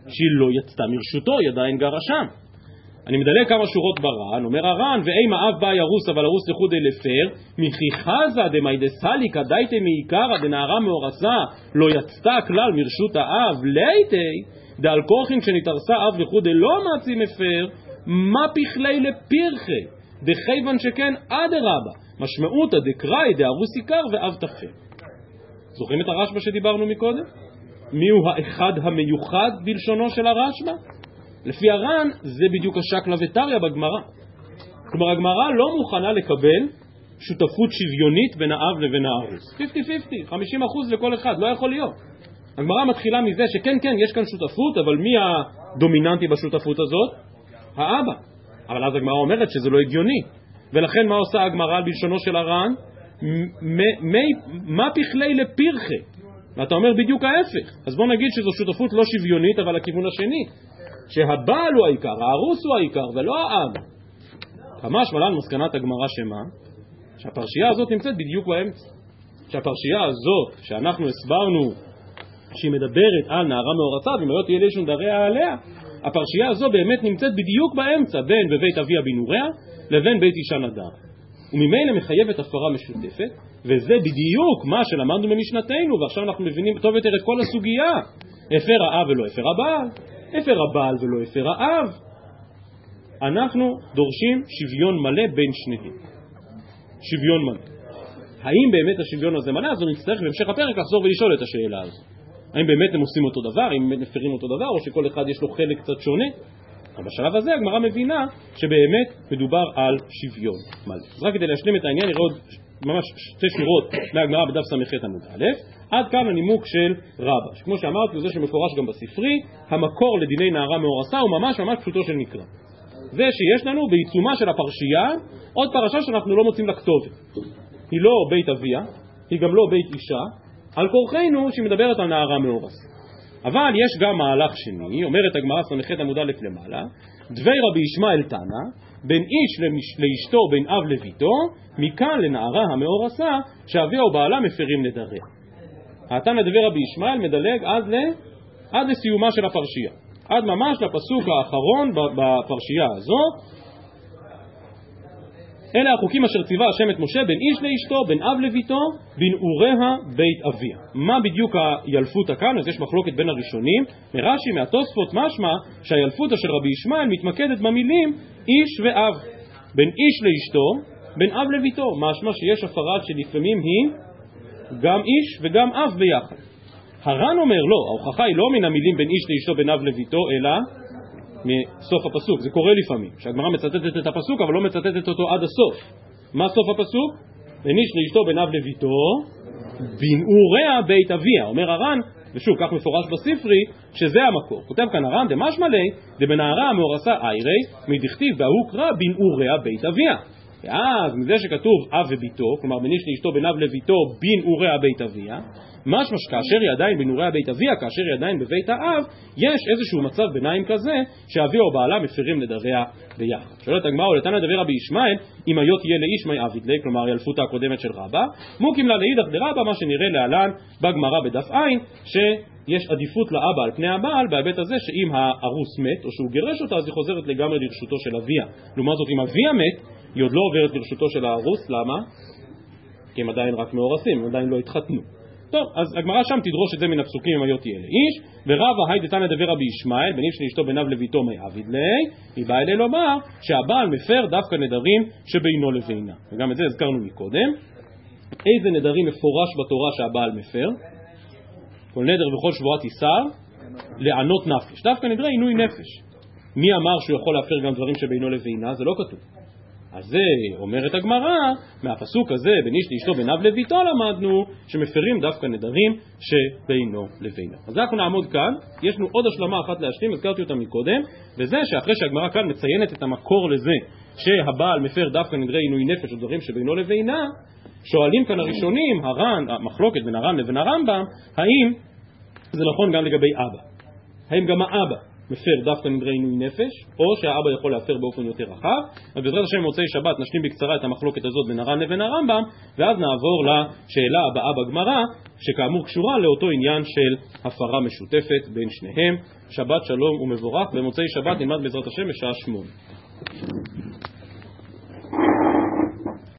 שהיא לא יצתה מרשותו, היא עדיין גרה שם. אני מדלג כמה שורות בר"ן, אומר הר"ן, ואימה אב בא ירוס אבל ארוס לחודי לפר, מכי חזה דמאי דסליקא דייתי מעיקרא דנערה מאורסה לא יצתה כלל מרשות האב, לייתי דעל כורחין כשנתארסה אב לחודי לא מצי מפר, מה פכלי לפרחי, דכיוון שכן אדרבה, משמעותא דקראי דארוס עיקר ואב תפר. זוכרים את הרשב"א שדיברנו מקודם? מיהו האחד המיוחד בלשונו של הרשב"א? לפי הר"ן זה בדיוק השקלא וטריא בגמרא. כלומר הגמרא לא מוכנה לקבל שותפות שוויונית בין האב לבין הארוס. 50-50, 50% לכל אחד, לא יכול להיות. הגמרא מתחילה מזה שכן, כן, יש כאן שותפות, אבל מי הדומיננטי בשותפות הזאת? האבא. אבל אז הגמרא אומרת שזה לא הגיוני. ולכן מה עושה הגמרא בלשונו של הר"ן? מה פכלי לפירכה? ואתה אומר בדיוק ההפך. אז בוא נגיד שזו שותפות לא שוויונית, אבל לכיוון השני. שהבעל הוא העיקר, הארוס הוא העיקר, ולא האב. כמה שמלן מסקנת הגמרא שמה? שהפרשייה הזאת נמצאת בדיוק באמצע. שהפרשייה הזאת, שאנחנו הסברנו שהיא מדברת על נערה מאורציו, אם לא תהיה לישון דריה עליה, הפרשייה הזו באמת נמצאת בדיוק באמצע, בין בבית אביה בנוריה לבין בית אישה נדר. וממילא מחייבת הפרה משותפת, וזה בדיוק מה שלמדנו במשנתנו, ועכשיו אנחנו מבינים טוב יותר את כל הסוגיה. הפר האב ולא הפר הבעל, הפר הבעל ולא הפר האב. אנחנו דורשים שוויון מלא בין שניהם. שוויון מלא. האם באמת השוויון הזה מלא? אז נצטרך בהמשך הפרק לחזור ולשאול את השאלה הזו. האם באמת הם עושים אותו דבר, האם באמת מפרים אותו דבר, או שכל אחד יש לו חלק קצת שונה? אבל בשלב הזה הגמרא מבינה שבאמת מדובר על שוויון מלא. אז רק כדי להשלים את העניין, נראה עוד ממש שתי שורות מהגמרא בדף ס"ח עמוד א', עד כאן הנימוק של רבא, שכמו שאמרתי, זה שמפורש גם בספרי, המקור לדיני נערה מאורסה הוא ממש ממש פשוטו של מקרא. זה שיש לנו בעיצומה של הפרשייה עוד פרשה שאנחנו לא מוצאים לה כתובת. היא לא בית אביה, היא גם לא בית אישה, על כורחנו שהיא מדברת על נערה מאורס. אבל יש גם מהלך שני, אומרת הגמרא ס"ח עמוד א' למעלה, דבי רבי ישמעאל תנא, בין איש לאשתו, בין אב לביתו, מכאן לנערה המאורסה, שאביה או בעלה מפרים נדריה. התנא דבי רבי ישמעאל מדלג עד, ל... עד לסיומה של הפרשייה, עד ממש לפסוק האחרון בפרשייה הזו, אלה החוקים אשר ציווה השם את משה בין איש לאשתו, בין אב לביתו, בנעוריה בית אביה. מה בדיוק הילפותא כאן? אז יש מחלוקת בין הראשונים. מרש"י, מהתוספות משמע שהילפותא של רבי ישמעאל מתמקדת במילים איש ואב. בין איש לאשתו, בין אב לביתו. משמע שיש הפרה שלפעמים היא גם איש וגם אב ביחד. הר"ן אומר לא, ההוכחה היא לא מן המילים בין איש לאשתו, בין אב לביתו, אלא מסוף הפסוק, זה קורה לפעמים, שהגמרא מצטטת את הפסוק אבל לא מצטטת אותו עד הסוף. מה סוף הפסוק? איש לאשתו אב לביתו, בנעוריה בית אביה. אומר הר"ן, ושוב, כך מפורש בספרי, שזה המקור. כותב כאן הר"ן, דמשמע ליה, דבנערה המאורסה איירי, מדכתיב בהוא קרא בנעוריה בית אביה. ואז מזה שכתוב אב וביתו, כלומר בין איש לאשתו אב לביתו בנעוריה בית אביה, משמע שכאשר היא עדיין בנעורי הבית אביה, כאשר היא עדיין בבית האב, יש איזשהו מצב ביניים כזה שאביה או בעלה מפרים נדריה ביחד. שואלת הגמרא, ולתנא דבר רבי ישמעאל, אם היו תהיה לאיש מי אביד ליה, כלומר ילפותא הקודמת של רבא, מוקים לה לאידך דרבא, מה שנראה להלן בגמרא בדף עין, שיש עדיפות לאבא על פני הבעל בהיבט הזה שאם הארוס מת או שהוא גירש אותה אז היא חוזרת לגמרי לרשותו של אביה. לעומת זאת אם אביה מת היא עוד לא עוברת לרשותו של הארוס, למה? כי הם עדיין רק מאורסים, הם עדיין לא התחתנו. טוב, אז הגמרא שם תדרוש את זה מן הפסוקים אם היו תהיה לאיש, ורבא היי דתנא דבר רבי ישמעאל, בנים של אשתו בניו לביתו מי עביד ליה, היא באה אלי לומר שהבעל מפר דווקא נדרים שבינו לבינה. וגם את זה הזכרנו מקודם. איזה נדרים מפורש בתורה שהבעל מפר? כל נדר וכל שבועת איסר, לענות נפש. דווקא נדרי עינוי נפש. מי אמר שהוא יכול להפר גם דברים שבינו לבינה? זה לא כתוב. אז זה אומרת הגמרא, מהפסוק הזה בין איש לאשתו בין לביתו למדנו שמפרים דווקא נדרים שבינו לבינו. אז אנחנו נעמוד כאן, יש לנו עוד השלמה אחת להשלים, הזכרתי אותה מקודם, וזה שאחרי שהגמרא כאן מציינת את המקור לזה שהבעל מפר דווקא נדרי עינוי נפש או דברים שבינו לבינה, שואלים כאן הראשונים, הר"ן, המחלוקת בין הר"ן לבין הרמב"ם, האם זה נכון גם לגבי אבא? האם גם האבא מפר דווקא נדרי עינוי נפש, או שהאבא יכול להפר באופן יותר רחב. אז בעזרת השם במוצאי שבת נשלים בקצרה את המחלוקת הזאת בין הר"ן לבין הרמב"ם, ואז נעבור לשאלה הבאה בגמרא, שכאמור קשורה לאותו עניין של הפרה משותפת בין שניהם. שבת שלום ומבורך, במוצאי שבת נלמד בעזרת השם בשעה שמונה.